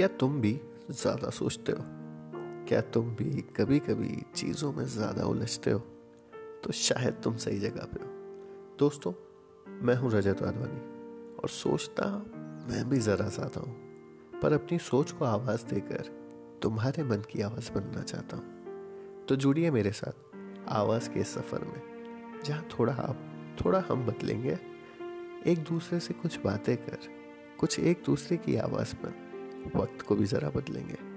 क्या तुम भी ज़्यादा सोचते हो? क्या तुम भी कभी कभी चीज़ों में ज़्यादा उलझते हो? तो शायद तुम सही जगह पे हो। दोस्तों, मैं हूँ रजत वाधवानी और सोचता मैं भी ज़रा ज़्यादा हूँ, पर अपनी सोच को आवाज़ देकर तुम्हारे मन की आवाज़ बनना चाहता हूँ। तो जुड़िए मेरे साथ आवाज़ के सफ़र में, जहाँ थोड़ा आप, थोड़ा हम बदलेंगे। एक दूसरे से कुछ बातें कर, कुछ एक दूसरे की आवाज़ पर वक्त को भी ज़रा बदलेंगे।